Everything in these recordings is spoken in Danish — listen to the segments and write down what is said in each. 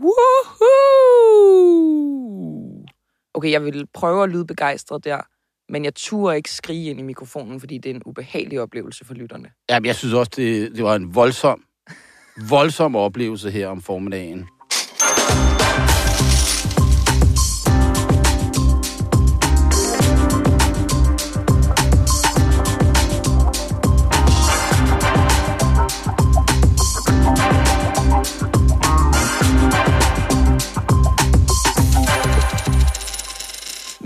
Woohoo! Okay, jeg vil prøve at lyde begejstret der, men jeg turde ikke skrige ind i mikrofonen, fordi det er en ubehagelig oplevelse for lytterne. Jamen, jeg synes også, det, det var en voldsom, voldsom oplevelse her om formiddagen.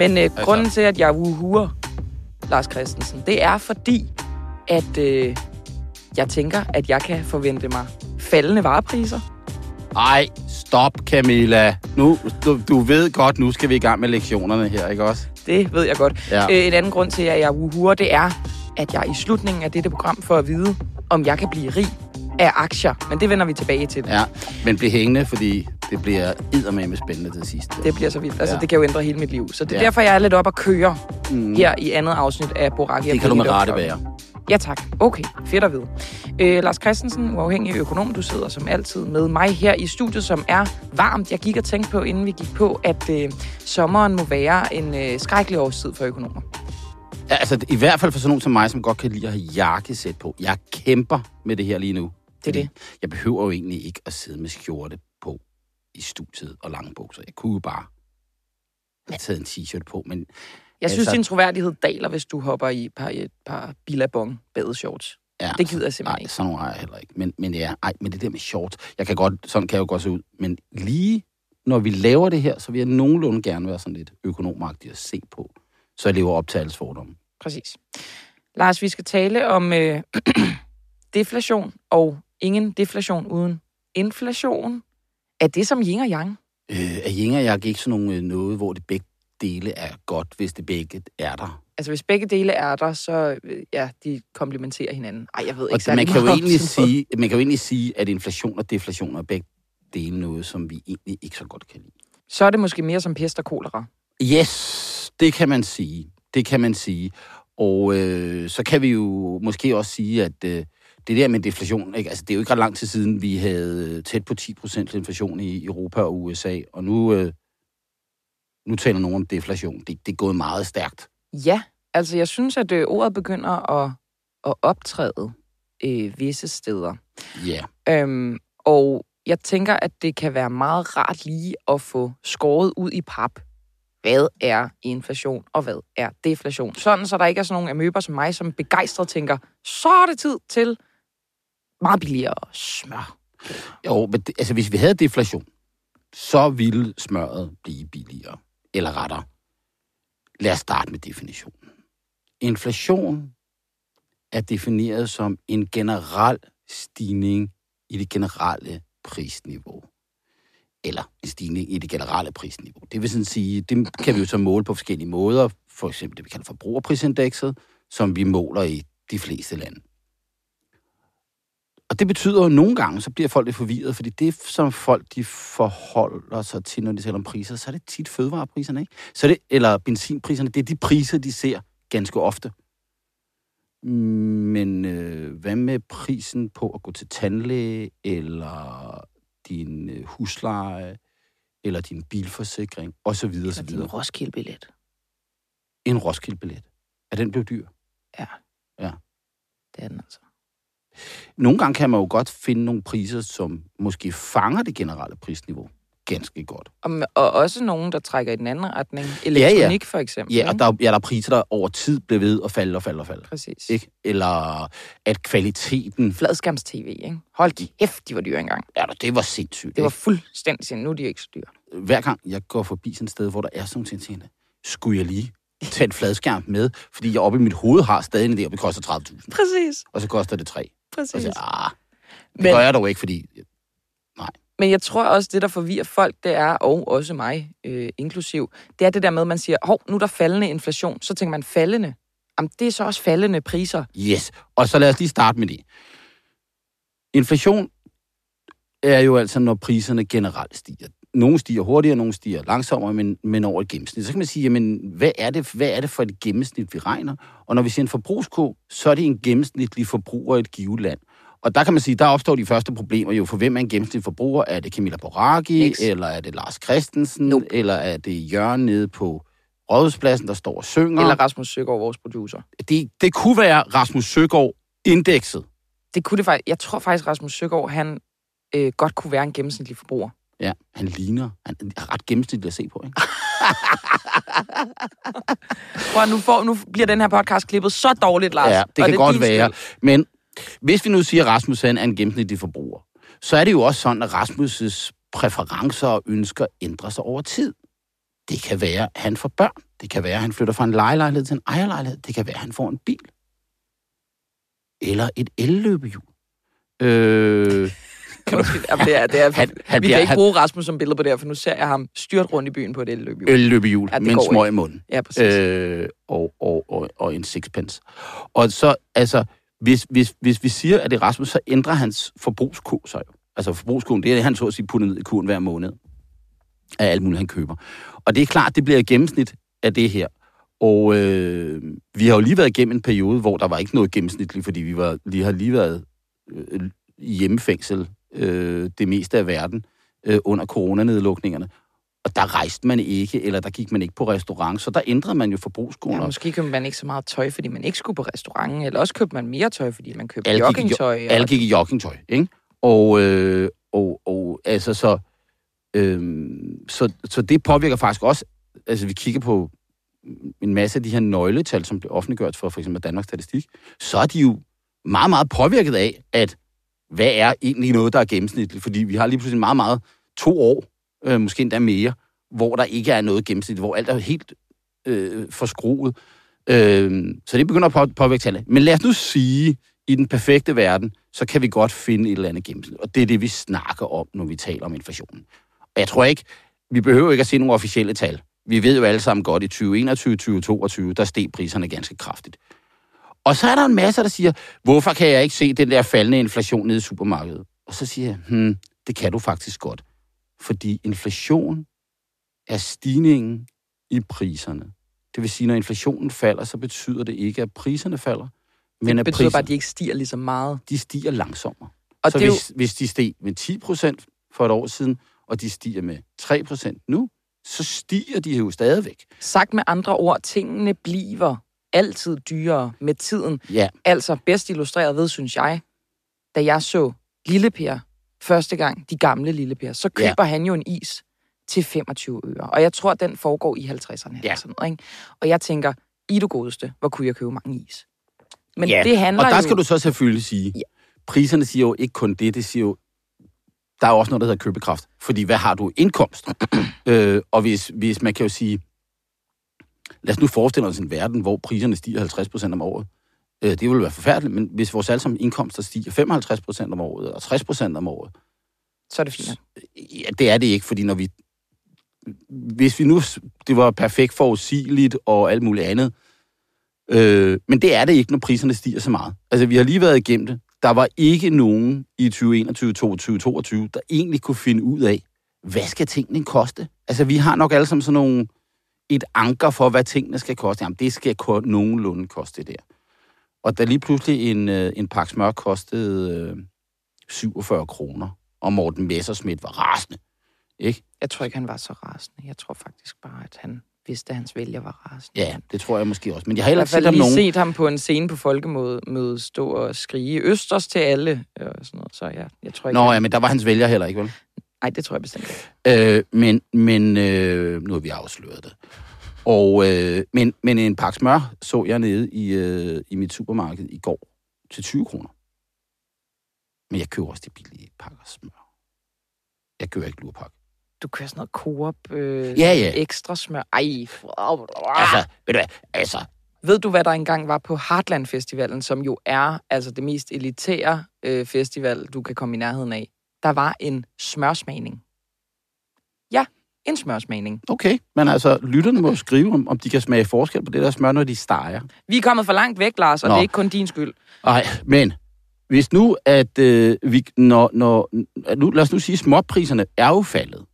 Men øh, grunden til, at jeg wuhuer Lars Christensen, det er fordi, at øh, jeg tænker, at jeg kan forvente mig faldende varepriser. Ej, stop Camilla. Nu, du, du ved godt, nu skal vi i gang med lektionerne her, ikke også? Det ved jeg godt. Ja. Øh, en anden grund til, at jeg wuhuer, det er, at jeg i slutningen af dette program får at vide, om jeg kan blive rig af aktier. Men det vender vi tilbage til. Ja, men bliv hængende, fordi det bliver eddermame spændende til sidst. Det bliver så vildt. Altså, Ja. det kan jo ændre hele mit liv. Så det er Ja. derfor, jeg er lidt op at køre Mm. her i andet afsnit af Boraki. Det kan du med rette være. Ja, tak. Okay, fedt at vide. Øh, Lars Christensen, uafhængig økonom, du sidder som altid med mig her i studiet, som er varmt. Jeg gik og tænkte på, inden vi gik på, at øh, sommeren må være en øh, skrækkelig årstid for økonomer. Ja, altså, i hvert fald for sådan nogen som mig, som godt kan lide at have jakkesæt på. Jeg kæmper med det her lige nu. Det er det. Jeg behøver jo egentlig ikke at sidde med skjorte på i studiet og lange bukser. Jeg kunne jo bare have taget en t-shirt på, men Jeg synes, Altså- din troværdighed daler, hvis du hopper i et par, et par billabong badeshorts. ja, Det gider jeg simpelthen Nej, ikke. sådan har jeg heller ikke. Men, men, ja, ej, men det der med shorts, jeg kan godt, sådan kan jeg jo godt se ud. Men lige når vi laver det her, så vil jeg nogenlunde gerne være sådan lidt økonomagtig at se på. Så jeg lever op til alles fordomme. Præcis. Lars, vi skal tale om øh, deflation og ingen deflation uden inflation. Er det som yin og yang? Øh, er yin og yang ikke sådan nogle øh, noget, hvor det begge dele er godt, hvis det begge er der? Altså, hvis begge dele er der, så øh, ja, de komplementerer hinanden. Ej, jeg ved ikke Og man kan, jo egentlig sige, man kan jo egentlig sige, at inflation og deflation er begge dele noget, som vi egentlig ikke så godt kan lide. Så er det måske mere som pest og kolera. Yes, det kan man sige. Det kan man sige. Og øh, så kan vi jo måske også sige, at øh, det der med deflation, ikke? Altså, det er jo ikke ret lang tid siden, vi havde tæt på 10% inflation i Europa og USA, og nu, øh, nu taler nogen om deflation. Det, det er gået meget stærkt. Ja, altså jeg synes, at øh, ordet begynder at, at optræde øh, visse steder. Ja, Øhm, og jeg tænker, at det kan være meget rart lige at få skåret ud i pap. Hvad er inflation, og hvad er deflation? Sådan, så der ikke er sådan nogle amøber som mig, som begejstret tænker, så er det tid til meget billigere smør. jo, men det, altså hvis vi havde deflation, så ville smøret blive billigere. Eller rettere, lad os starte med definitionen. Inflation er defineret som en generel stigning i det generelle prisniveau. Eller en stigning i det generelle prisniveau. Det vil sådan sige, det kan vi jo så måle på forskellige måder. For eksempel det, vi kalder forbrugerprisindekset, som vi måler i de fleste lande. Det betyder jo, at nogle gange, så bliver folk lidt forvirret, fordi det, som folk de forholder sig til, når de taler om priser, så er det tit fødevarepriserne, ikke? Så det, eller benzinpriserne, det er de priser, de ser ganske ofte. Men øh, hvad med prisen på at gå til tandlæge, eller din øh, husleje, eller din bilforsikring, og så videre, så Og din. Roskilde-billet. En Roskilde-billet. Er den blevet dyr? Det er den altså. Nogle gange kan man jo godt finde nogle priser, som måske fanger det generelle prisniveau ganske godt. Og, og også nogen, der trækker i den anden retning. Elektronik for eksempel. Ja, og der, er- ja, der er priser, der over tid bliver ved at falde og falde og falde. Præcis. Ikke? Eller at kvaliteten... Fladskærms-tv, ikke? Hold kæft, de var dyre engang. Ja, det var sindssygt. Det var fuldstændig sindssygt. Nu er de ikke så dyre. Hver gang jeg går forbi sådan et sted, hvor der er sådan nogle ting, skulle jeg lige tage en fladskærm med, fordi jeg oppe i mit hoved har stadig en idé, om det koster 30.000. Præcis. Og så koster det 3. Præcis. Og så, ah, det Men- gør jeg dog ikke, fordi... Men jeg tror også, det der forvirrer folk, det er, og også mig øh, inklusiv, det er det der med, at man siger, hov, nu er der faldende inflation. Så tænker man, faldende. Jamen, det er så også faldende priser. Yes. Og så lad os lige starte med det. Inflation er jo altså, når priserne generelt stiger. Nogle stiger hurtigere, nogle stiger langsommere, men, men over et gennemsnit. Så kan man sige, jamen, hvad er, det, hvad er det for et gennemsnit, vi regner? Og når vi siger en forbrugskurv, så er det en gennemsnitlig forbruger i et givet land. Og der kan man sige, der opstår de første problemer jo, for hvem er en gennemsnitlig forbruger? Er det Camilla Boraghi, X. eller er det Lars Christensen, Nope. eller er det Jørgen nede på Rådhuspladsen, der står og synger? Eller Rasmus Søgaard, vores producer. Det, det kunne være Rasmus Søgaard indekset. Det kunne det faktisk. Jeg tror faktisk, Rasmus Søgaard, han øh, godt kunne være en gennemsnitlig forbruger. Ja, han ligner. Han er ret gennemsnitlig at se på, ikke? Prøv, nu, får, nu bliver den her podcast klippet så dårligt, Lars. Ja, det kan er godt være. skyld. Men hvis vi nu siger, at Rasmus han er en gennemsnitlig forbruger, så er det jo også sådan, at Rasmus' præferencer og ønsker ændrer sig over tid. Det kan være, at han får børn. Det kan være, at han flytter fra en lejelejlighed til en ejerlejlighed. Det kan være, at han får en bil. Eller et elløbehjul. Øh, Undskyld, jamen, det er, det er, Han- han vi bliver- kan ikke han- bruge Rasmus som billede på det her, for nu ser jeg ham styrt rundt i byen på et elløbehjul. elløbehjul Ja, det med en smøg i munden. Ja, præcis. øh, og, og, og, og en sixpence. Og så, altså, hvis, hvis, hvis vi siger, at det er Rasmus, så ændrer hans forbrugskurv sig jo. Altså forbrugskurven, det er det, han så at sige putter ned i kurven hver måned af alt muligt, han køber. Og det er klart, det bliver et gennemsnit af det her. Og øh, vi har jo lige været igennem en periode, hvor der var ikke noget gennemsnitligt, fordi vi var, lige har lige været øh, i hjemmefængsel øh, det meste af verden øh, under coronanedlukningerne. Og der rejste man ikke, eller der gik man ikke på restaurant, så der ændrede man jo forbrugsskoler. Ja, måske købte man ikke så meget tøj, fordi man ikke skulle på restaurant, eller også købte man mere tøj, fordi man købte Alle gik i jo- joggingtøj. Alle gik i joggingtøj, ikke? Og, øh, og, og altså så, øh, så, så det påvirker faktisk også, altså vi kigger på en masse af de her nøgletal, som bliver offentliggjort for for eksempel Danmarks Statistik, så er de jo meget, meget påvirket af, at hvad er egentlig noget, der er gennemsnitligt? Fordi vi har lige pludselig meget, meget to år, øh, måske endda mere, hvor der ikke er noget gennemsnitligt, hvor alt er helt øh, forskruet. Øh, så det begynder at påvirke tallet. Men lad os nu sige, i den perfekte verden, så kan vi godt finde et eller andet gennemsnit. Og det er det, vi snakker om, når vi taler om inflationen. Og jeg tror ikke, vi behøver ikke at se nogle officielle tal. Vi ved jo alle sammen godt, i 2021 2022, der steg priserne ganske kraftigt. Og så er der en masse, der siger, hvorfor kan jeg ikke se den der faldende inflation nede i supermarkedet? Og så siger jeg, hmm, det kan du faktisk godt. Fordi inflation er stigningen i priserne. Det vil sige, når inflationen falder, så betyder det ikke, at priserne falder, men Det at betyder priserne, bare, at de ikke stiger lige så meget. de stiger langsommere. Og så det er jo, hvis, hvis de steg med 10 procent for et år siden, og de stiger med 3 procent nu, så stiger de jo stadigvæk. sagt med andre ord, tingene bliver altid dyrere med tiden. Ja, Altså bedst illustreret ved, synes jeg, da jeg så Lille Per første gang, de gamle Lille Per, så Ja. køber han jo en is til 25 øre. Og jeg tror, den foregår i 50'erne. Ja. Eller sådan noget, ikke? Og jeg tænker, i det godeste, hvor kunne jeg købe mange is? Men ja. det handler og der jo... skal du så selvfølgelig sige, Ja. priserne siger jo ikke kun det, det siger jo, der er også noget, der hedder købekraft. Fordi hvad har du? Indkomst. øh, og hvis, hvis man kan jo sige, lad os nu forestille os en verden, hvor priserne stiger 50 procent om året. Øh, det vil være forfærdeligt, men hvis vores alle sammen indkomster stiger 55 procent om året, og 60 procent om året, Så er det fint. Ja, det er det ikke, fordi når vi... Hvis vi nu... Det var perfekt forudsigeligt og alt muligt andet. Øh, men det er det ikke, når priserne stiger så meget. Altså, vi har lige været igennem det. Der var ikke nogen i 2021, 2022, 2022, der egentlig kunne finde ud af, hvad skal tingene koste? Altså, vi har nok alle sammen sådan nogle, et anker for, hvad tingene skal koste. Jamen, det skal ko- nogenlunde koste det der. Og da lige pludselig en, øh, en pakke smør kostede øh, 47 kroner, og Morten Messerschmidt var rasende. Ikke? Jeg tror ikke, han var så rasende. Jeg tror faktisk bare, at han vidste, at hans vælger var rasende. Ja, det tror jeg måske også. Men jeg har heller ikke set ham nogen... set ham på en scene på folkemødet stå og skrige Østers til alle. Og sådan noget. Så ja, jeg tror ikke... Nå han- ja, men der var hans vælger heller ikke, vel? Nej, det tror jeg bestemt ikke. Øh, men men øh, nu har vi afsløret det. Og, øh, men, men en pakke smør så jeg nede i, øh, i mit supermarked i går til 20 kroner. Men jeg køber også de billige pakker smør. Jeg køber ikke lurpakke. Du kører sådan noget Coop øh, Ja, ja. ekstra smør. Ej. Altså, ved du hvad? Altså, Ved du, hvad der engang var på Heartland Festivalen, som jo er altså det mest elitære øh, festival, du kan komme i nærheden af? Der var en smørsmagning. Ja, en smørsmagning. okay. Men altså, lytterne må skrive, om, om de kan smage forskel på det der smør, når de steger. Vi er kommet for langt væk, Lars, og Nå. det er ikke kun din skyld. Nej, men hvis nu, at øh, vi, når, når, nu, lad os nu sige, småpriserne er jo faldet.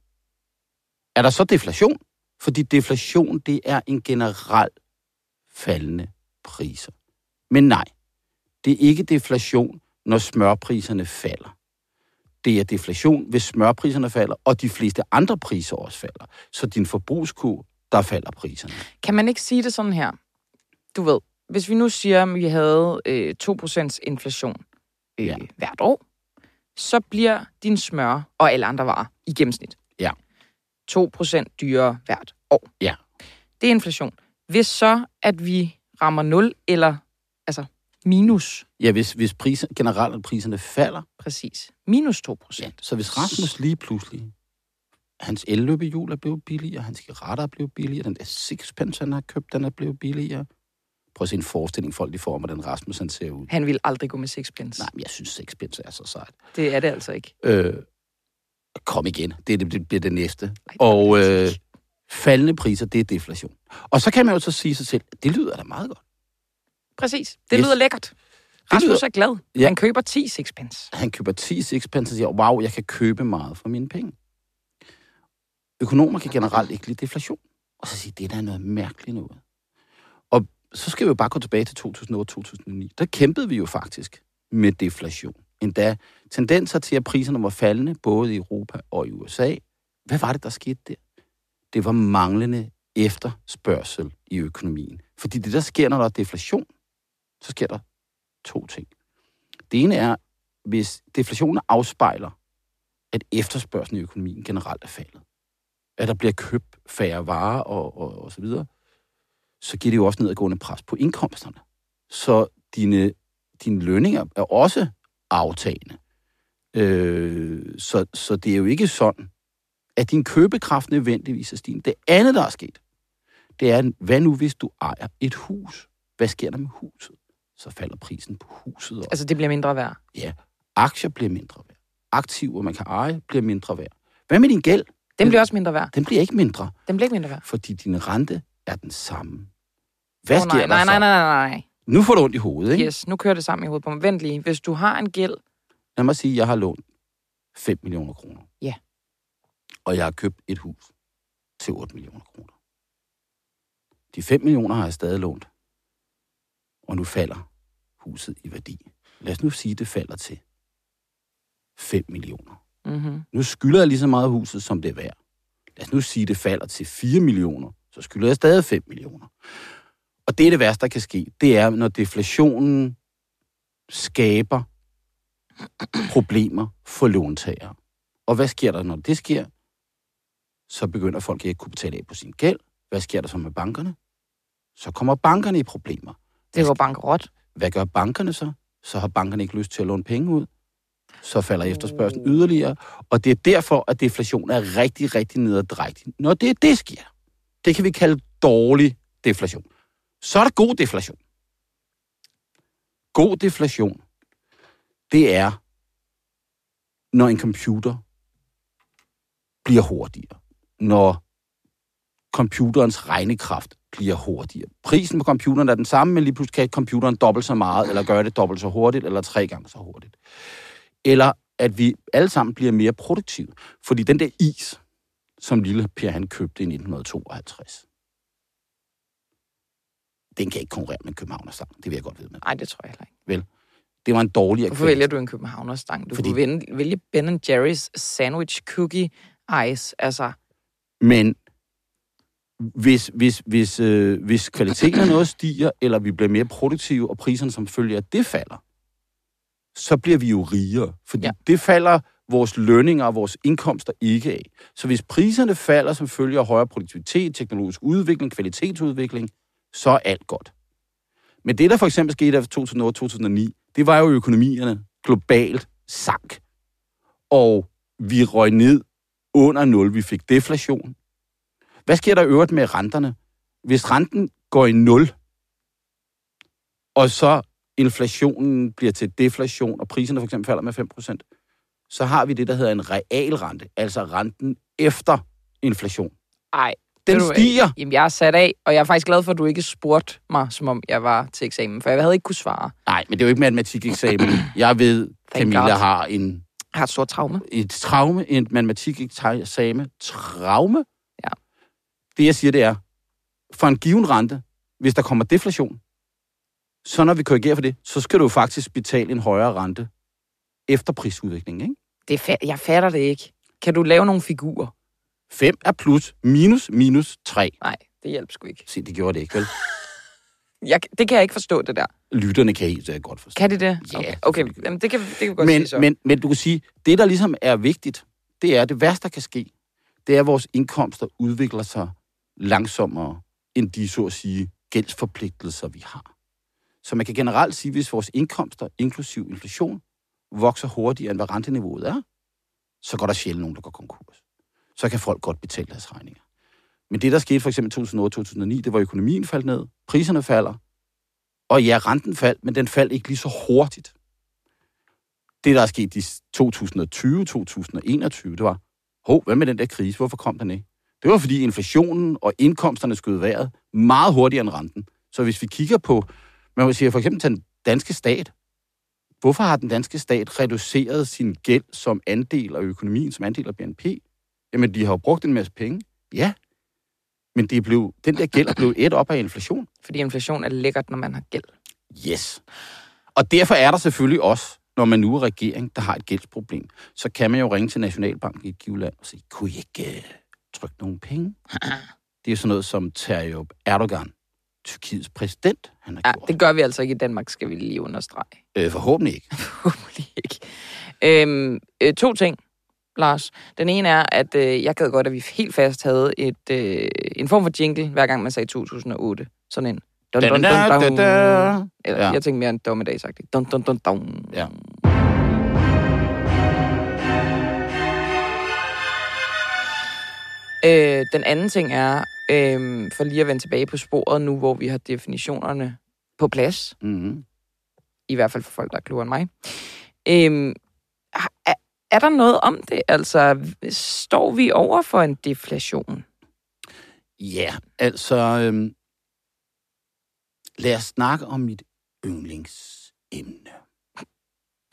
Er der så deflation? Fordi deflation, det er en generel faldende priser. Men nej, det er ikke deflation, når smørpriserne falder. Det er deflation, hvis smørpriserne falder, og de fleste andre priser også falder. Så din forbrugskur, der falder priserne. Kan man ikke sige det sådan her? Du ved, hvis vi nu siger, at vi havde øh, 2% inflation øh, Ja. hvert år, så bliver din smør og alle andre varer i gennemsnit Ja. 2% dyrere hvert år. Ja. Det er inflation. Hvis så, at vi rammer 0 eller altså minus, Ja, hvis, hvis priser, generelt priserne falder, præcis, minus 2%. ja, så hvis Rasmus lige pludselig, hans elløbehjul er blevet billigere, hans cigaretter er blevet billigere, den der sixpence, han har købt, den er blevet billigere. Prøv at se en forestilling, folk de får om, hvordan Rasmus han ser ud. Han vil aldrig gå med sixpence. Nej, men jeg synes, sixpence er så sejt. Det er det altså ikke. Øh, kom igen, det, det, det bliver det næste. Ej, Og øh, faldende priser, det er deflation. Og så kan man jo så sige sig selv, det lyder da meget godt. Præcis. Det Yes. lyder lækkert. Rasmus lyder- er glad. Ja. Han køber 10 sixpence. Han køber 10 sixpence og siger, wow, jeg kan købe meget for mine penge. Økonomer kan generelt ikke lide deflation. Og så sige, det er da noget mærkeligt noget. Og så skal vi jo bare gå tilbage til 2008-2009. Der kæmpede vi jo faktisk med deflation. Endda tendenser til, at priserne var faldende, både i Europa og i USA. Hvad var det, der skete der? Det var manglende efterspørgsel i økonomien. Fordi det, der sker, når der er deflation, så sker der to ting. Det ene er, hvis deflationen afspejler, at efterspørgselen i økonomien generelt er faldet, at der bliver købt færre varer og, og, og så videre, så giver det jo også nedadgående pres på indkomsterne. Så dine, dine lønninger er også aftagende. Øh, så, så det er jo ikke sådan, at din købekraft nødvendigvis er stigende. Det andet, der er sket, det er, hvad nu hvis du ejer et hus? Hvad sker der med huset? Så falder prisen på huset også. Altså, det bliver mindre værd. Aktier bliver mindre værd. Aktiver, man kan eje, bliver mindre værd. Hvad med din gæld? Den bliver også mindre værd. Den bliver ikke mindre, Den bliver ikke mindre værd. fordi din rente er den samme. Hvad Åh, sker nej, der nej, nej, nej, nej, nej. Nu får du ondt i hovedet, ikke? Yes, nu kører det sammen i hovedet på mig. Vent lige. Hvis du har en gæld, Lad mig sige, at jeg har lånt 5 millioner kroner. Ja. Og jeg har købt et hus til 8 millioner kroner. De 5 millioner har jeg stadig lånt. Og nu falder huset i værdi. Lad os nu sige, at det falder til 5 millioner. mm-hmm. Nu skylder jeg lige så meget huset, som det er værd. Lad os nu sige, at det falder til 4 millioner. Så skylder jeg stadig 5 millioner. Og det er det værste, der kan ske. Det er, når deflationen skaber problemer for låntagere. Og hvad sker der, når det sker? Så begynder folk ikke at kunne betale af på sin gæld. Hvad sker der så med bankerne? Så kommer bankerne i problemer. Det går bankerot. Hvad gør bankerne så? Så har bankerne ikke lyst til at låne penge ud. Så falder efterspørgselen yderligere. Og det er derfor, at deflation er rigtig, rigtig nederdrægtig. Når det, det sker, det kan vi kalde dårlig deflation. Så er der god deflation. God deflation, det er, når en computer bliver hurtigere. Når computerens regnekraft bliver hurtigere. Prisen på computeren er den samme, men lige pludselig kan computeren dobbelt så meget, eller gøre det dobbelt så hurtigt, eller tre gange så hurtigt. Eller at vi alle sammen bliver mere produktive. Fordi den der is, som lille Per han købte i 1952, den kan ikke konkurrere med København og Stang. Det vil jeg godt vide med. Nej, det tror jeg heller ikke. Det var en dårligere Hvorfor vælger du en københavnerstang? Du Fordi- kunne vælge Ben Jerry's sandwich cookie ice. Altså, Men hvis, hvis, hvis, øh, hvis kvaliteten af noget stiger, eller vi bliver mere produktive, og priserne som følge af det falder, så bliver vi jo rigere. Fordi ja. Det falder vores lønninger og vores indkomster ikke af. Så hvis priserne falder som følge af højere produktivitet, teknologisk udvikling, kvalitetsudvikling, så er alt godt. Men det, der for eksempel skete efter 2008-2009, det var jo, økonomierne globalt sank. Og vi røg ned under 0. Vi fik deflation. Hvad sker der i øvrigt med renterne? Hvis renten går i 0, og så inflationen bliver til deflation, og priserne for eksempel falder med 5%, så har vi det, der hedder en realrente, altså renten efter inflation. ej. Den du stiger. Jamen, jeg er sat af, og jeg er faktisk glad for, at du ikke spurgte mig, som om jeg var til eksamen, for jeg havde ikke kunne svare. Nej, men det er jo ikke matematikeksamen. Jeg ved, Camilla har en, Jeg har et stort traume. et traume, en matematikeksamen. Traume? Det, jeg siger, det er, for en given rente, hvis der kommer deflation, så når vi korrigerer for det, så skal du faktisk betale en højere rente efterprisudviklingen, ikke? Det fa- jeg fatter det ikke. Kan du lave nogle figurer? 5 er plus, minus, minus 3. Nej, det hjælper sgu ikke. Se, det gjorde det ikke, vel? Jeg, det kan jeg ikke forstå, det der. Lytterne kan helt uh, godt forstå. Kan de det? Ja, Okay, okay. Jamen, det kan, det kan vi godt Men, sige så. men, men du kan sige, det der ligesom er vigtigt, det er, det værste, der kan ske, det er, at vores indkomster udvikler sig langsommere, end de, så at sige, gældsforpligtelser, vi har. Så man kan generelt sige, hvis vores indkomster, inklusiv inflation, vokser hurtigere, end hvad renteniveauet er, så går der sjældent nogen, der går konkurs. Så kan folk godt betale deres regninger. Men det, der skete for eksempel 2008-2009, det var, at økonomien faldt ned, priserne falder, og ja, renten faldt, men den faldt ikke lige så hurtigt. Det, der er sket i 2020-2021, det var, hov, hvad med den der krise? Hvorfor kom den ikke? Det var, fordi inflationen og indkomsterne skød vejret meget hurtigere end renten. Så hvis vi kigger på, man vil sige for eksempel til den danske stat, hvorfor har den danske stat reduceret sin gæld som andel af økonomien, som andel af BNP? Jamen, de har jo brugt en masse penge. Ja, men det blev, den der gæld er blevet et op af inflation. Fordi inflation er lækkert, når man har gæld. Yes. Og derfor er der selvfølgelig også, når man nu er regering, der har et gældsproblem, så kan man jo ringe til Nationalbanken i et givet land og sige, kunne I ikke trykke nogle penge? Det er sådan noget som Tayyip Erdogan, Tyrkiets præsident, han har Ja, gjort. det gør vi altså ikke i Danmark, skal vi lige understrege. Øh, forhåbentlig ikke. Forhåbentlig ikke. Øhm, øh, to ting, Lars. Den ene er, at øh, jeg gad godt, at vi helt fast havde et, øh, en form for jingle, hver gang man sagde 2008. Sådan en. Dun, dun, dun, dun. Da-da-da-da. Eller, Ja. Jeg tænker mere en dommedagsagtig. Dun, dun, dun, dun. Ja. Øh, den anden ting er, øh, for lige at vende tilbage på sporet nu, hvor vi har definitionerne på plads, Mm-hmm. i hvert fald for folk, der er klogere end mig. Øh, er, er der noget om det? Altså, står vi over for en deflation? Ja, altså... Øhm, lad os snakke om mit yndlingsemne.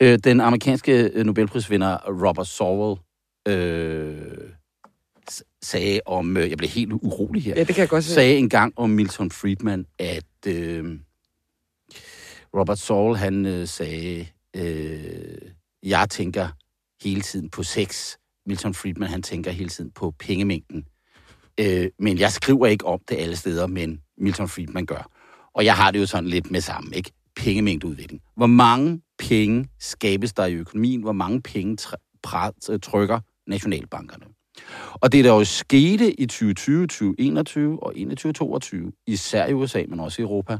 Øh, den amerikanske øh, Nobelprisvinder Robert Sowell øh, sagde om... Øh, jeg blev helt urolig her. Ja, det kan jeg godt se. sagde engang om Milton Friedman, at øh, Robert Sowell, han øh, sagde, øh, jeg tænker hele tiden på sex. Milton Friedman, han tænker hele tiden på pengemængden. Øh, men jeg skriver ikke om det alle steder, men Milton Friedman gør. Og jeg har det jo sådan lidt med sammen, ikke? Pengemængdeudvikling. Hvor mange penge skabes der i økonomien? Hvor mange penge trykker nationalbankerne? Og det, der jo skete i 2020, 2021 og 2022, især i USA, men også i Europa,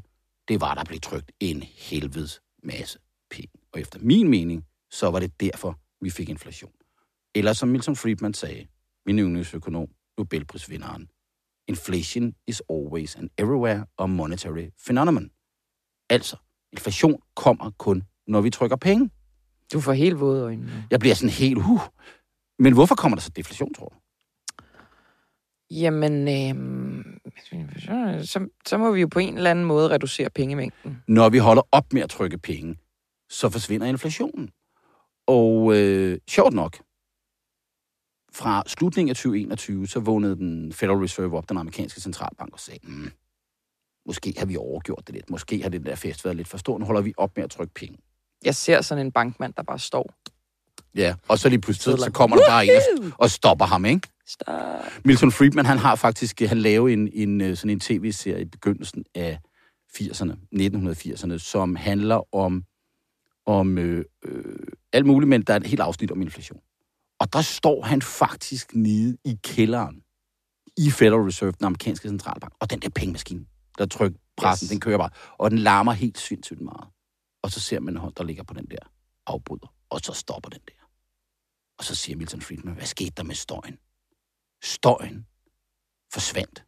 det var, der blev trykt en helvedes masse penge. Og efter min mening, så var det derfor, vi fik inflation. Eller som Milton Friedman sagde, min yndlingsøkonom, Nobelprisvinderen, inflation is always and everywhere a monetary phenomenon. Altså, inflation kommer kun, når vi trykker penge. Du får helt våde øjne. Jeg bliver sådan helt, uh. Men hvorfor kommer der så deflation, tror du? Jamen, øh, så, så må vi jo på en eller anden måde reducere pengemængden. Når vi holder op med at trykke penge, så forsvinder inflationen. Og øh, sjovt nok, fra slutningen af 2021, så vågnede den Federal Reserve op, den amerikanske centralbank, og sagde, mm, måske har vi overgjort det lidt. Måske har det der fest været lidt for stor. Nu holder vi op med at trykke penge. Jeg ser sådan en bankmand, der bare står. Ja, og så lige pludselig, så kommer der bare en og, stopper ham, ikke? Stop. Milton Friedman, han har faktisk, han lavede en, en, øh, sådan en tv-serie i begyndelsen af 80'erne, 1980'erne, som handler om, om øh, øh, alt muligt, men der er et helt afsnit om inflation. Og der står han faktisk nede i kælderen i Federal Reserve, den amerikanske centralbank, og den der pengemaskine, der trykker pressen, yes. den kører bare, og den larmer helt sindssygt meget. Og så ser man en hånd, der ligger på den der afbryder, og så stopper den der. Og så siger Milton Friedman, hvad skete der med støjen? Støjen forsvandt.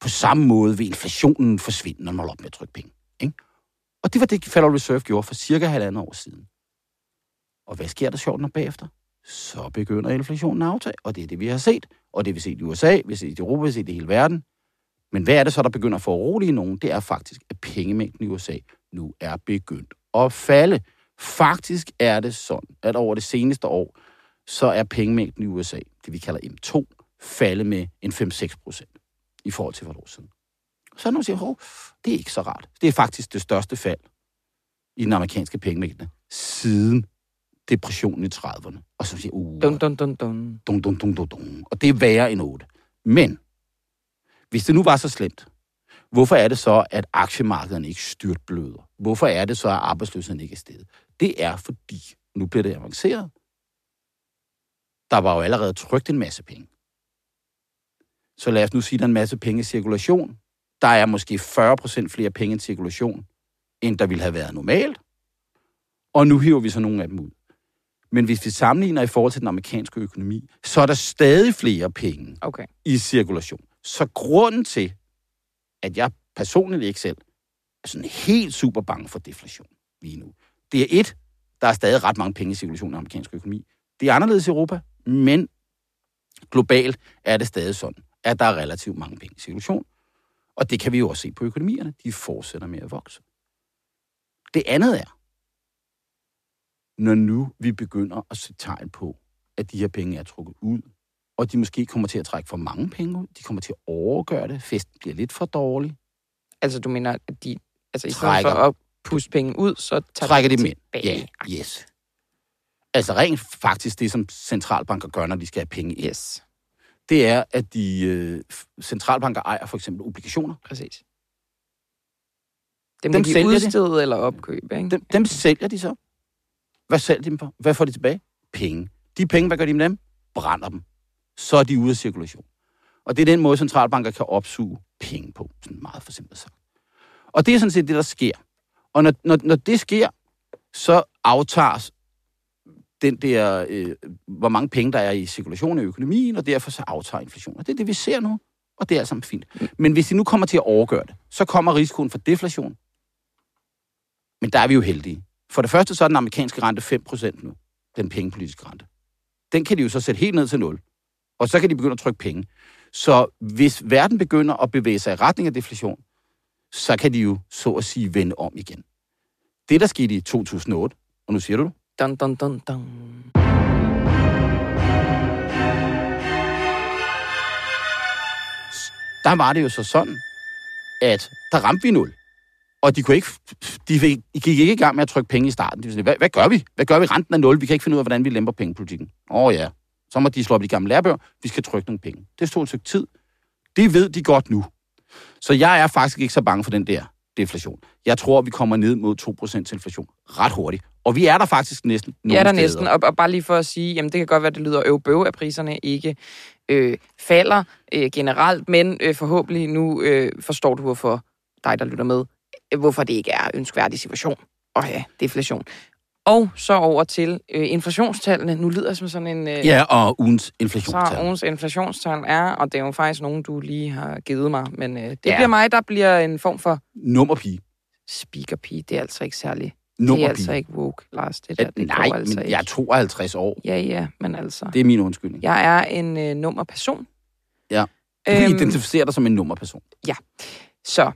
På samme måde vil inflationen forsvinde, når man holder op med at trykke penge. Ikke? Og det var det, Federal Reserve gjorde for cirka halvandet år siden. Og hvad sker der sjovt nok bagefter? Så begynder inflationen at aftage, og det er det, vi har set. Og det vi har set i USA, vi har set i Europa, vi har set i hele verden. Men hvad er det så, der begynder at få nogen? Det er faktisk, at pengemængden i USA nu er begyndt at falde. Faktisk er det sådan, at over det seneste år, så er pengemængden i USA, det vi kalder M2, faldet med en 5-6 procent i forhold til for et år siden. Så er nogen, der siger, hov, det er ikke så rart. Det er faktisk det største fald i den amerikanske pengemængde siden depressionen i 30'erne. Og så siger uh, Dun, dun, dun, dun. dun, dun, dun, dun, dun. Og det er værre end 8. Men, hvis det nu var så slemt, hvorfor er det så, at aktiemarkederne ikke styrtbløder? Hvorfor er det så, at arbejdsløsheden ikke er steget? Det er fordi, nu bliver det avanceret, der var jo allerede trygt en masse penge. Så lad os nu sige, at der er en masse penge i cirkulation. Der er måske 40% flere penge i cirkulation, end der ville have været normalt. Og nu hiver vi så nogle af dem ud. Men hvis vi sammenligner i forhold til den amerikanske økonomi, så er der stadig flere penge Okay. i cirkulation. Så grunden til, at jeg personligt ikke selv er sådan helt super bange for deflation lige nu, det er et, der er stadig ret mange penge i cirkulation i den amerikanske økonomi. Det er anderledes i Europa, men globalt er det stadig sådan, at der er relativt mange penge i cirkulation. Og det kan vi jo også se på økonomierne. De fortsætter med at vokse. Det andet er, når nu vi begynder at se tegn på, at de her penge er trukket ud, og de måske kommer til at trække for mange penge ud, de kommer til at overgøre det, festen bliver lidt for dårlig, Altså, du mener, at de... Altså, i stedet for at puste penge ud, så tager trækker de dem dem ind. Ja, yes. Altså rent faktisk det, som centralbanker gør, når de skal have penge ind, Yes, det er, at de øh, centralbanker ejer for eksempel obligationer. præcis. Dem, Dem de sælger de. udstede eller opkøbe, ikke? Dem, dem sælger de så. Hvad sælger de dem for? Hvad får de tilbage? Penge. De penge, hvad gør de med dem? Brænder dem. Så er de ude af cirkulation. Og det er den måde, centralbanker kan opsuge penge på, sådan meget for simpelt sagt. Og det er sådan set det, der sker. Og når, når, når det sker, så aftager den der, øh, hvor mange penge der er i cirkulation i økonomien, og derfor så aftager inflationen. Og det er det, vi ser nu, og det er alt sammen fint. Men hvis de nu kommer til at overgøre det, så kommer risikoen for deflation. Men der er vi jo heldige. For det første så er den amerikanske rente 5% nu, den pengepolitiske rente. Den kan de jo så sætte helt ned til 0. Og så kan de begynde at trykke penge. Så hvis verden begynder at bevæge sig i retning af deflation, så kan de jo så at sige vende om igen. Det, der skete i 2008, og nu siger du det, Dun, dun, dun, dun. der var det jo så sådan, at der ramte vi nul. Og de, kunne ikke, de fik, de gik ikke i gang med at trykke penge i starten. De sagde, hvad, hvad gør vi? Hvad gør vi? Renten er nul. Vi kan ikke finde ud af, hvordan vi lemper pengepolitikken. Åh oh, ja, så må de slå op i de gamle lærebøger. Vi skal trykke nogle penge. Det stod et stykke tid. Det ved de godt nu. Så jeg er faktisk ikke så bange for den der deflation. Jeg tror, vi kommer ned mod 2% inflation ret hurtigt. Og vi er der faktisk næsten Ja, nogle der steder. næsten. Og, og bare lige for at sige, jamen det kan godt være, det lyder øvbøv, at priserne ikke øh, falder øh, generelt, men øh, forhåbentlig nu øh, forstår du, hvorfor dig, der lytter med, øh, hvorfor det ikke er ønskværdig situation at have deflation. Og så over til øh, inflationstallene. Nu lyder det som sådan en... Øh, Ja, og ugens så inflationstal. ugens inflationstal er, og det er jo faktisk nogen, du lige har givet mig, men øh, det Ja. ja. bliver mig, der bliver en form for Nummerpige. speakerpige. Det er altså ikke særlig... Det er Nummerpige. altså ikke woke, Lars. Det der, At, det nej, altså men ikke. jeg er 52 år. Ja, ja, men altså... Det er min undskyldning. Jeg er en øh, nummerperson. Ja. Du Øhm, identificere dig som en nummerperson. så,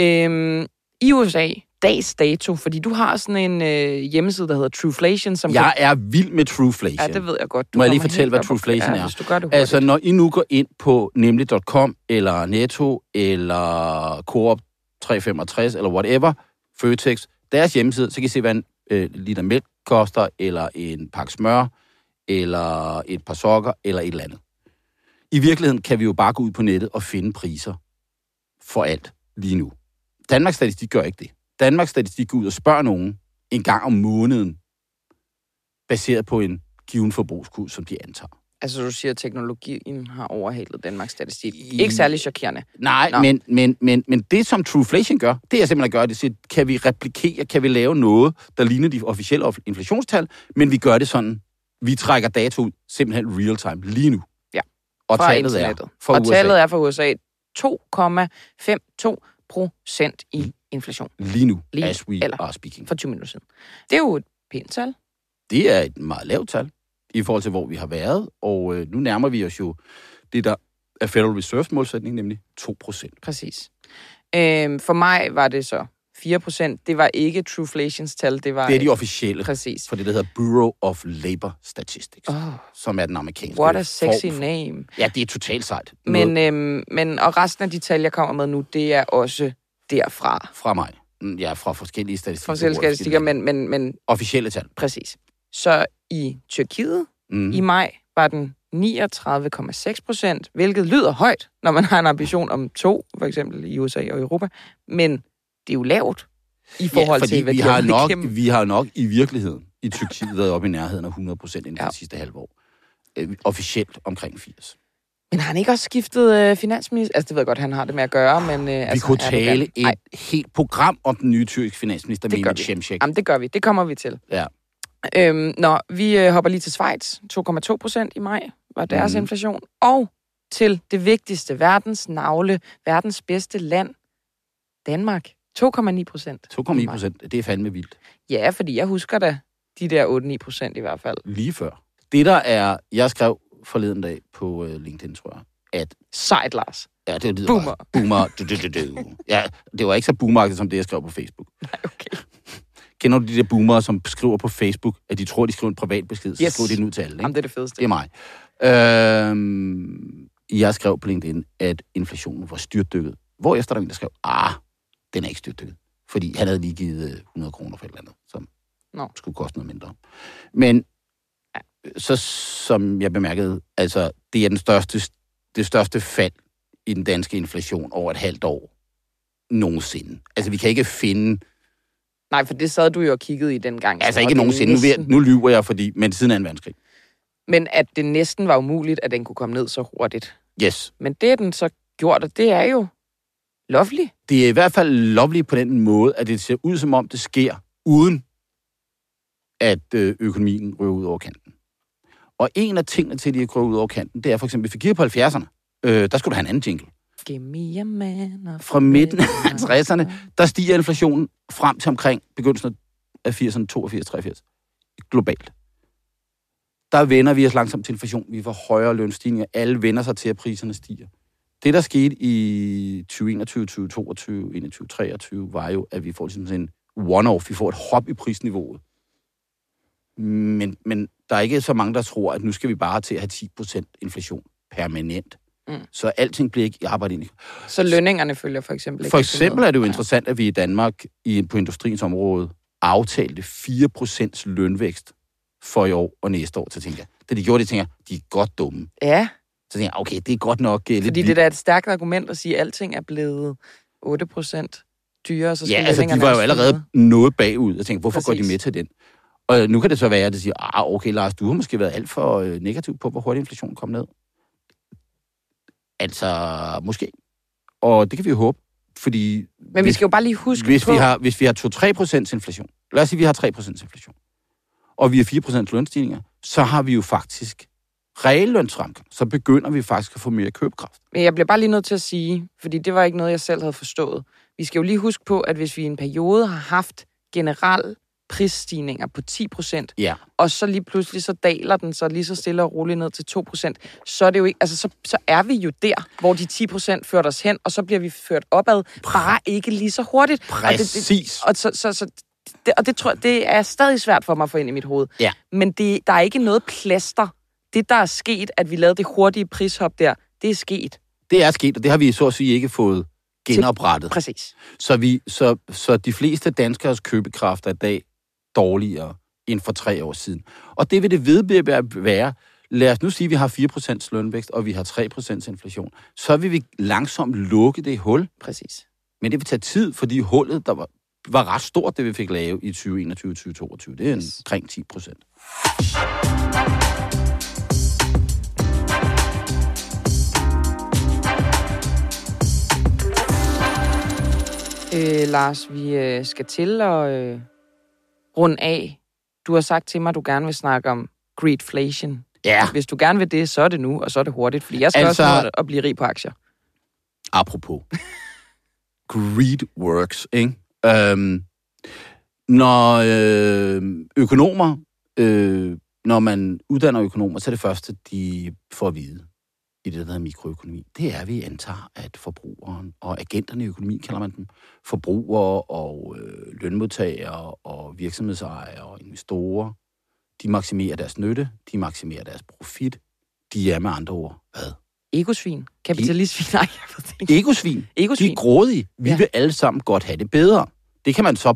øhm, i USA, dags dato, fordi du har sådan en øh, hjemmeside, der hedder Trueflation, som Jeg er vild med Trueflation. kan... Ja, det ved jeg godt. Du Må jeg lige fortælle, hvad Trueflation ja, er? hvis du gør det hurtigt. Altså, når I nu går ind på nemlig.com, eller Netto, eller Coop 365, eller whatever, Føtex, deres hjemmeside, så kan I se, hvad en øh, liter mælk koster, eller en pakke smør, eller et par sokker, eller et eller andet. I virkeligheden kan vi jo bare gå ud på nettet og finde priser for alt lige nu. Danmarks Statistik gør ikke det. Danmarks Statistik går ud og spørger nogen en gang om måneden, baseret på en given forbrugskurs, som de antager. Altså, du siger, at teknologien har overhalet Danmarks statistik. I- Ikke særlig chokerende. Nej, Nå. men, men, men, men det, som Trueflation gør, det er simpelthen at gøre det, siger, kan vi replikere, kan vi lave noget, der ligner de officielle off- inflationstal, men vi gør det sådan, vi trækker data ud simpelthen real time lige nu. Ja. Og Fra tallet er internettet. for og USA tallet er for USA 2,52 procent i inflation lige nu, Lige as we eller- are speaking. for 20 minutter siden. Det er jo et pænt tal. Det er et meget lavt tal i forhold til, hvor vi har været, og øh, nu nærmer vi os jo det, der er Federal Reserves målsætning, nemlig 2 procent. Præcis. Øhm, for mig var det så 4 procent. Det var ikke Trueflations tal, det var... Det er de officielle, Præcis. for det, der hedder Bureau of Labor Statistics, Oh, som er den amerikanske what a sexy form for- name. Ja, det er totalt sejt. Men, øhm, men, og resten af de tal, jeg kommer med nu, det er også derfra. fra mig. Mm, Ja, fra forskellige statistikker. Fra forskellige statistikker, men, men, men Officielle tal. præcis. Så i Tyrkiet Mm. i maj var den 39,6 procent, hvilket lyder højt, når man har en ambition om to, for eksempel i USA og Europa. Men det er jo lavt i forhold ja, til, hvad vi har, nok, igennem. vi har nok i virkeligheden i Tyrkiet været oppe i nærheden af 100 procent inden for Ja. de sidste halve år. Øh, officielt omkring 80. Men har han ikke også skiftet øh, finansminister? Altså, det ved jeg godt, han har det med at gøre, men... Øh, Vi altså, kunne tale et Nej, helt program om den nye tyrkiske finansminister, Det Mehmet. Şimşek. jamen, det gør vi. Det kommer vi til. Ja. Øhm, nå, vi øh, hopper lige til Schweiz. 2,2 procent i maj var deres mm. inflation. Og til det vigtigste, verdens navle, verdens bedste land, Danmark. 2,9 procent. 2,9 procent, det er fandme vildt. Ja, fordi jeg husker da de der 8-9 procent i hvert fald. Lige før. Det der er, jeg skrev forleden dag på øh, LinkedIn, tror jeg, at Sejt, Lars. Ja, det lyder Boomer. bare- Boomer. Du, du, du, du. Ja, det var ikke så boomeragtigt, som det, jeg skrev på Facebook. Nej, okay. Kender du de der boomer, som skriver på Facebook, at de tror, de skriver en privat besked, så Yes. skriver de den ud til alle, ikke? Jamen, det er det fedeste. Det er mig. Øhm, jeg skrev på LinkedIn, at inflationen var styrtdykket. Hvor efter der var en, der skrev, ah, den er ikke styrtdykket. Fordi han havde lige givet øh, 100 kroner for et eller andet, som Nå. skulle koste noget mindre. Men så som jeg bemærkede, altså det er den største, det største fald i den danske inflation over et halvt år nogensinde. Altså vi kan ikke finde, Nej, for det sad du jo og kiggede i den gang. altså ikke nogensinde, nu, næsten- nu lyver jeg, fordi, men siden 2. verdenskrig. Men at det næsten var umuligt, at den kunne komme ned så hurtigt. Yes. Men det den så gjort, og det er jo lovely. Det er i hvert fald lovligt på den måde, at det ser ud som om, det sker uden, at øh, økonomien ryger ud over kanten. Og en af tingene til, at de ryger ud over kanten, det er for eksempel, hvis vi på 70'erne, øh, der skulle du have en anden jingle. Give me a man Fra midten af 60'erne, der stiger inflationen frem til omkring begyndelsen af 80'erne, 82, 83, globalt. Der vender vi os langsomt til inflation. Vi får højere lønstigninger. Alle vender sig til, at priserne stiger. Det, der skete i 2021, 2022, 2021, 2023, var jo, at vi får ligesom sådan en one-off. Vi får et hop i prisniveauet. Men, men der er ikke så mange, der tror, at nu skal vi bare til at have 10% inflation permanent. Mm. Så alting bliver ikke i arbejde ind Så lønningerne følger for eksempel ikke for eksempel er det jo interessant, at vi i Danmark i, på industriens område aftalte 4% lønvækst for i år og næste år. Så tænker jeg, da de gjorde det, tænker jeg, de er godt dumme. Ja, Så tænker jeg, okay, det er godt nok uh, lidt fordi det vildt. der er et stærkt argument at sige, at alting er blevet 8 procent dyrere, så skal Ja, altså de var jo allerede noget bagud. Jeg tænkte, hvorfor Præcis. går de med til den? Og nu kan det så være, at de siger, ah, okay Lars, du har måske været alt for øh, negativ på, hvor hurtigt inflationen kom ned. Altså, måske. Og det kan vi jo håbe, fordi. Men vi hvis- skal jo bare lige huske hvis på... vi har, hvis vi har 2-3 procents inflation, lad os sige, at vi har 3 procents inflation, og vi har 4 procents lønstigninger, så har vi jo faktisk reallønsfremgang. Så begynder vi faktisk at få mere købekraft. Men jeg bliver bare lige nødt til at sige, fordi det var ikke noget, jeg selv havde forstået. Vi skal jo lige huske på, at hvis vi i en periode har haft generel prisstigninger på 10 procent, Ja. og så lige pludselig så daler den så lige så stille og roligt ned til 2 procent, så er det jo ikke, altså så, så er vi jo der, hvor de 10 procent ført os hen, og så bliver vi ført opad, bare ikke lige så hurtigt. Og det, det, Præcis. og så, så, så det, og det tror jeg, det er stadig svært for mig at få ind i mit hoved. Ja. Men det, der er ikke noget plaster. Det, der er sket, at vi lavede det hurtige prishop der, det er sket. Det er sket, og det har vi så at sige ikke fået genoprettet. Præcis. Så, vi, så, så de fleste danskers købekraft er i dag dårligere end for tre år siden. Og det vil det vedblive at være. Lad os nu sige, at vi har 4% lønvækst, og vi har 3% inflation. Så vil vi langsomt lukke det hul. Præcis. Men det vil tage tid, fordi hullet, der var, var ret stort, det vi fik lavet i 2021-2022. Det er Yes. omkring 10 procent. Øh, Lars, vi øh, skal til at øh, runde af. Du har sagt til mig, at du gerne vil snakke om greedflation. Ja, Hvis du gerne vil det, så er det nu, og så er det hurtigt, fordi jeg skal altså... Også at blive rig på aktier. apropos. Greed works, ikke? Øhm, når øh, økonomer, øh, når man uddanner økonomer, så er det første, de får at vide i det, der hedder mikroøkonomi, det er, at vi antager, at forbrugeren og agenterne i økonomi, kalder man dem, forbrugere og øh, lønmodtagere og virksomhedsejere og investorer, de maksimerer deres nytte, de maksimerer deres profit, de er med andre ord, hvad? Egosvin. Kapitalistsvin. Nej, jeg ved det ikke. Egosvin. De Egosvin. er grådige. Vi ja. vil alle sammen godt have det bedre. Det kan man så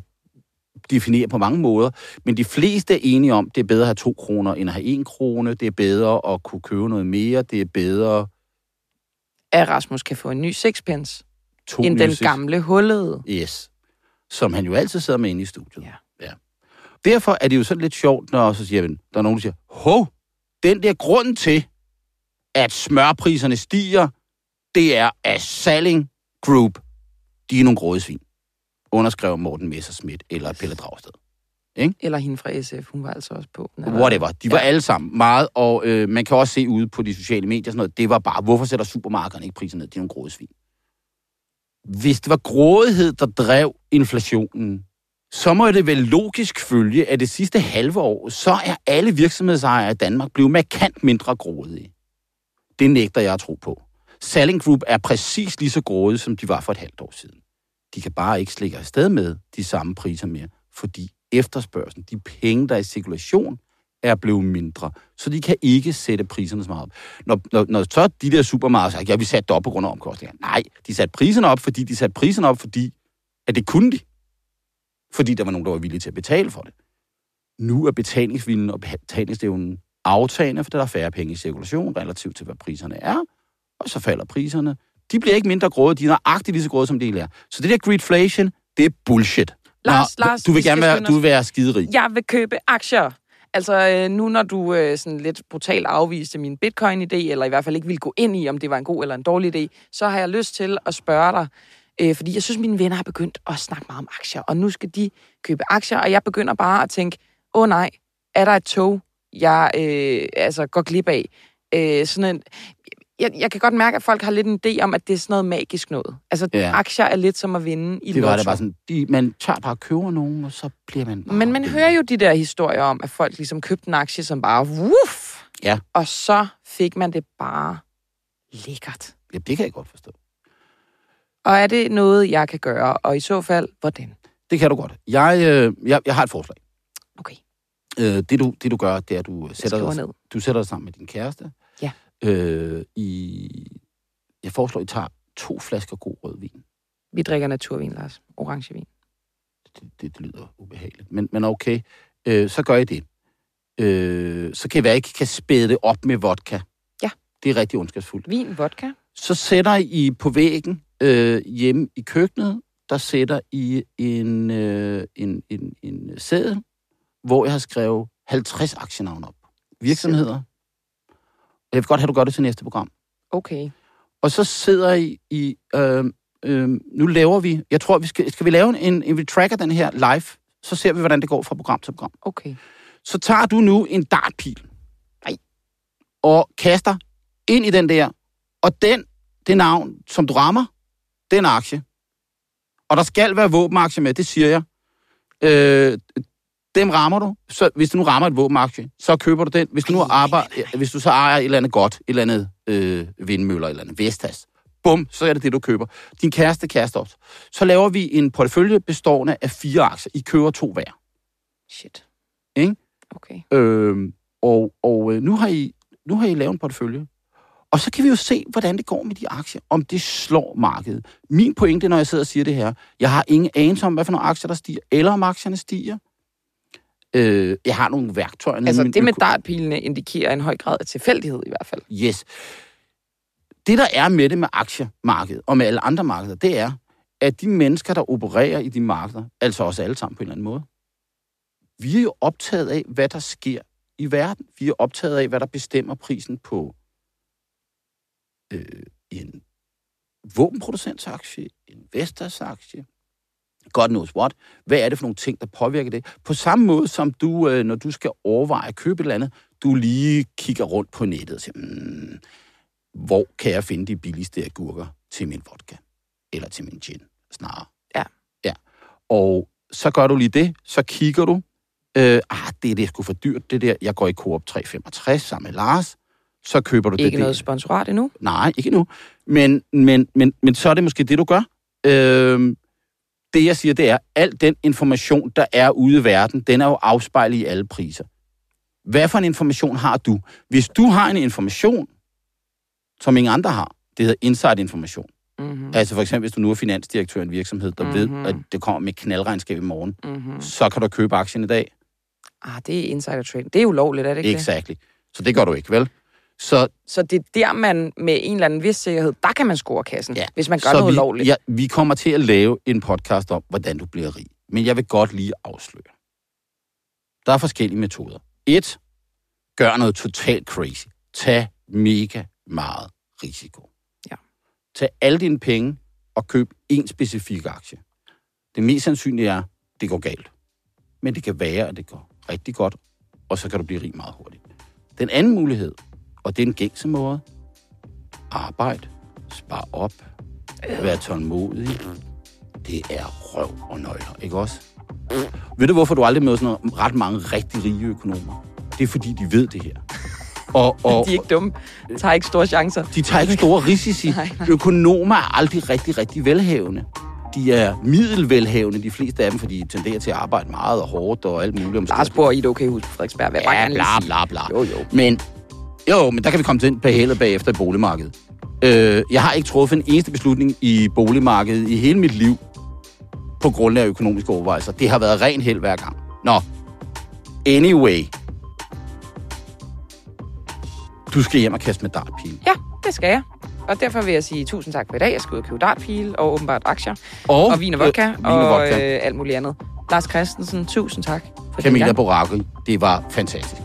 definere på mange måder, men de fleste er enige om, det er bedre at have to kroner, end at have en krone. Det er bedre at kunne købe noget mere. Det er bedre... At Rasmus kan få en ny sixpence, To end den seks- gamle hullede. Yes. Som han jo altid sidder med inde i studiet. Ja. ja. Derfor er det jo sådan lidt sjovt, når så siger, der er nogen, der siger, hov, den der grund til, at smørpriserne stiger, det er, at Salling Group, de er nogle grådesvin. Underskrev Morten Messerschmidt eller Pelle Dragsted. Eller hende fra SF, hun var altså også på. Eller- Whatever. De var Ja. alle sammen meget, og øh, man kan også se ude på de sociale medier sådan noget, det var bare, hvorfor sætter supermarkederne ikke priserne ned? De er nogle grådesvin. Hvis det var grådighed, der drev inflationen, så må det vel logisk følge, at det sidste halve år, så er alle virksomhedsejere i Danmark blevet markant mindre grådige. Det nægter jeg at tro på. Salling Group er præcis lige så grådige, som de var for et halvt år siden. De kan bare ikke slikke afsted med de samme priser mere, fordi efterspørgselen, de penge, der er i cirkulation, er blevet mindre. Så de kan ikke sætte priserne så meget op. Når, når, når så de der supermarkeder siger, ja, vi satte det op på grund af omkostninger. Nej, de satte priserne op, fordi de satte priserne op, fordi at det kunne de. Fordi der var nogen, der var villige til at betale for det. Nu er betalingsviljen og betalingsevnen aftagende, for der er færre penge i cirkulation relativt til, hvad priserne er. Og så falder priserne. De bliver ikke mindre gråde, de er nøjagtigt lige så gråde, som de er. Så det der greedflation, det er bullshit. Lars, Nå, Lars, du vil gerne være, du vil være skiderig. Jeg vil købe aktier. Altså øh, nu, når du øh, sådan lidt brutalt afviste min bitcoin-idé, eller i hvert fald ikke ville gå ind i, om det var en god eller en dårlig idé, så har jeg lyst til at spørge dig, øh, fordi jeg synes, mine venner har begyndt at snakke meget om aktier, og nu skal de købe aktier, og jeg begynder bare at tænke, åh oh, nej, er der et tog, jeg øh, altså går glip af? Øh, sådan en, jeg, jeg kan godt mærke, at folk har lidt en idé om, at det er sådan noget magisk noget. Altså, Ja. aktier er lidt som at vinde i Det var lotto. det bare sådan, de, man tager bare og køber nogen, og så bliver man bare... Men man hører jo de der historier om, at folk ligesom købte en aktie, som bare, wuff, Ja. og så fik man det bare lækkert. Ja, det kan jeg godt forstå. Og er det noget, jeg kan gøre? Og i så fald, hvordan? Det kan du godt. Jeg, øh, jeg, jeg har et forslag. Okay, Øh, det, du, det du gør, det er, at du sætter dig, ned. du sætter dig sammen med din kæreste. Øh, i, jeg foreslår, at I tager to flasker god rødvin. Vi drikker naturvin, Lars. Orangevin. Det, det, det lyder ubehageligt. Men, men okay, øh, så gør I det. Øh, så kan det være, at I kan spæde det op med vodka. Ja. Det er rigtig ondskabsfuldt. Vin, vodka. Så sætter I på væggen øh, hjemme i køkkenet, der sætter I en, øh, en, en, en seddel, hvor jeg har skrevet 50 aktienavne op. Virksomheder. Jeg vil godt have, at du gør det til næste program. Okay. Og så sidder I i... Øh, øh, nu laver vi... Jeg tror, vi skal, skal vi lave en, en... Vi tracker den her live, så ser vi, hvordan det går fra program til program. Okay. Så tager du nu en dartpil. Nej. Og kaster ind i den der. Og den, det navn, som du rammer, den aktie. Og der skal være våbenaktie med, det siger jeg. Øh, dem rammer du. Så hvis du nu rammer et våbenaktie, så køber du den. Hvis du nu Ej, arbejder, hvis du så ejer et eller andet godt, et eller andet øh, vindmøller, et eller andet Vestas, bum, så er det det, du køber. Din kæreste kaster også. Så laver vi en portefølje bestående af fire aktier. I køber to hver. Shit. Ikke? Okay. Øh, og og øh, nu, har I, nu har I lavet en portefølje. Og så kan vi jo se, hvordan det går med de aktier. Om det slår markedet. Min pointe, når jeg sidder og siger det her, jeg har ingen anelse om, hvad for nogle aktier, der stiger, eller om aktierne stiger. Øh, jeg har nogle værktøjer. Altså, det med dartpilene indikerer en høj grad af tilfældighed i hvert fald. Yes. Det, der er med det med aktiemarkedet og med alle andre markeder, det er, at de mennesker, der opererer i de markeder, altså os alle sammen på en eller anden måde, vi er jo optaget af, hvad der sker i verden. Vi er optaget af, hvad der bestemmer prisen på øh, en våbenproducentsaktie, en Vestas-aktie, God knows what. Hvad er det for nogle ting, der påvirker det? På samme måde som du, øh, når du skal overveje at købe et eller andet, du lige kigger rundt på nettet og siger, mm, hvor kan jeg finde de billigste agurker til min vodka? Eller til min gin, snarere. Ja. Ja. Og så gør du lige det, så kigger du, øh, ah, det er det sgu for dyrt, det der. Jeg går i Coop 365 sammen med Lars, så køber du det Ikke der. noget sponsorat endnu. Nej, ikke nu. Men, men, men, men så er det måske det, du gør. Øh, det, jeg siger, det er, al den information, der er ude i verden, den er jo afspejlet i alle priser. Hvad for en information har du? Hvis du har en information, som ingen andre har, det hedder inside-information, Mm-hmm. Altså for eksempel, hvis du nu er finansdirektør i en virksomhed, der mm-hmm. Mhm. ved, at det kommer med knaldregnskab i morgen, Mm-hmm. så kan du købe aktien i dag. Ah, det er insider trading. Det er ulovligt, er det ikke det? Exakt. Så det gør du ikke, vel? Så, Så det er der, man med en eller anden vis sikkerhed, der kan man score kassen, Ja, hvis man gør så noget vi, lovligt. Ja, vi kommer til at lave en podcast om, hvordan du bliver rig. Men jeg vil godt lige afsløre. Der er forskellige metoder. Et, gør noget totalt crazy. Tag mega meget risiko. Ja. Tag alle dine penge og køb en specifik aktie. Det mest sandsynlige er, det går galt. Men det kan være, at det går rigtig godt, og så kan du blive rig meget hurtigt. Den anden mulighed, og det er en gængse måde, arbejde, spar op, vær tålmodig, det er røv og nøgler, ikke også? Ved du, hvorfor du aldrig møder sådan ret mange rigtig rige økonomer? Det er, fordi de ved det her. Og, og, De er ikke dumme. Tager ikke store chancer. de tager ikke store risici. Nej, nej. Økonomer er aldrig rigtig, rigtig velhavende. De er middelvelhavende, de fleste af dem, fordi de tenderer til at arbejde meget og hårdt og alt muligt. Lars bor i et okay hus på Frederiksberg. Bare Ja, bla, bla, bla. Jo, jo. Men, jo, men der kan vi komme til på hælet bagefter i boligmarkedet. Øh, jeg har ikke truffet en eneste beslutning i boligmarkedet i hele mit liv på grund af økonomiske overvejelser. Det har været ren held hver gang. Nå, anyway. Du skal hjem og kaste med dartpil. Ja, det skal jeg. Og derfor vil jeg sige tusind tak for i dag. Jeg skal ud og købe dartpil og åbenbart aktier. Og, Og vin og vodka. Øh, vin og og vodka. øh, alt muligt andet. Lars Christensen, tusind tak for Camilla. Boracchi. Det var fantastisk.